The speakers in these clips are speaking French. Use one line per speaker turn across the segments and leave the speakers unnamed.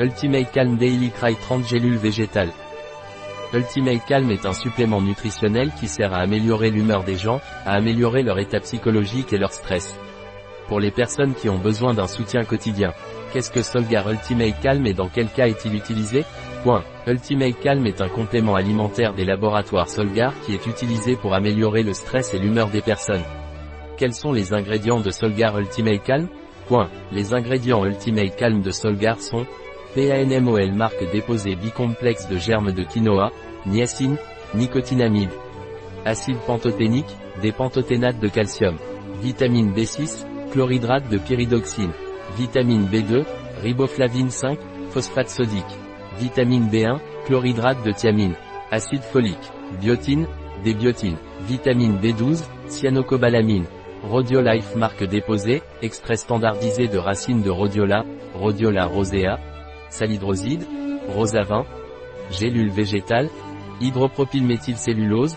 Ultimate Calm Daily Cry 30 gélules végétales. Ultimate Calm est un supplément nutritionnel qui sert à améliorer l'humeur des gens, à améliorer leur état psychologique et leur stress. Pour les personnes qui ont besoin d'un soutien quotidien. Qu'est-ce que Solgar Ultimate Calm et dans quel cas est-il utilisé? Point. Ultimate Calm est un complément alimentaire des laboratoires Solgar qui est utilisé pour améliorer le stress et l'humeur des personnes. Quels sont les ingrédients de Solgar Ultimate Calm? Les ingrédients Ultimate Calm de Solgar sont PANMOL marque déposée bicomplexe de germes de quinoa, niacine, nicotinamide, acide pantothénique, des pantothénates de calcium, vitamine B6, chlorhydrate de pyridoxine, vitamine B2, riboflavine 5, phosphate sodique, vitamine B1, chlorhydrate de thiamine, acide folique, biotine, des biotines, vitamine B12, cyanocobalamine, Rhodiolife marque déposée, extrait standardisé de racines de rhodiola, rhodiola rosea, salidroside, rosavin, gélules végétales, hydropropylméthylcellulose,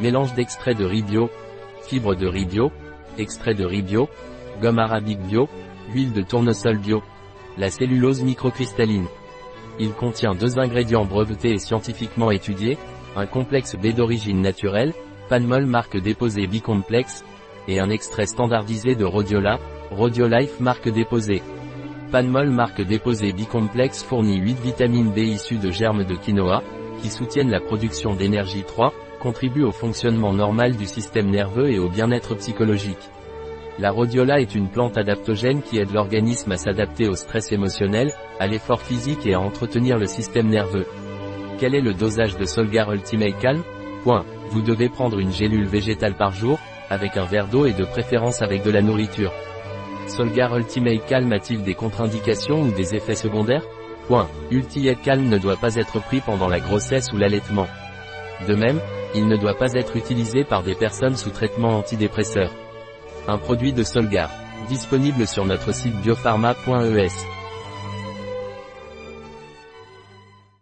mélange d'extrait de ribio, fibre de ribio, extrait de ribio, gomme arabique bio, huile de tournesol bio, la cellulose microcristalline. Il contient deux ingrédients brevetés et scientifiquement étudiés, un complexe B d'origine naturelle, Panmol marque déposée bicomplexe, et un extrait standardisé de Rhodiola, Rhodiolife marque déposée. Panmol marque déposée bicomplexe fournit 8 vitamines B issues de germes de quinoa, qui soutiennent la production d'énergie 3, contribuent au fonctionnement normal du système nerveux et au bien-être psychologique. La rhodiola est une plante adaptogène qui aide l'organisme à s'adapter au stress émotionnel, à l'effort physique et à entretenir le système nerveux. Quel est le dosage de Solgar Ultimate Calm? Point. Vous devez prendre une gélule végétale par jour, avec un verre d'eau et de préférence avec de la nourriture. Solgar Ultimate Calm a-t-il des contre-indications ou des effets secondaires? Point. Ultimate Calm ne doit pas être pris pendant la grossesse ou l'allaitement. De même, il ne doit pas être utilisé par des personnes sous traitement antidépresseur. Un produit de Solgar. Disponible sur notre site biopharma.es.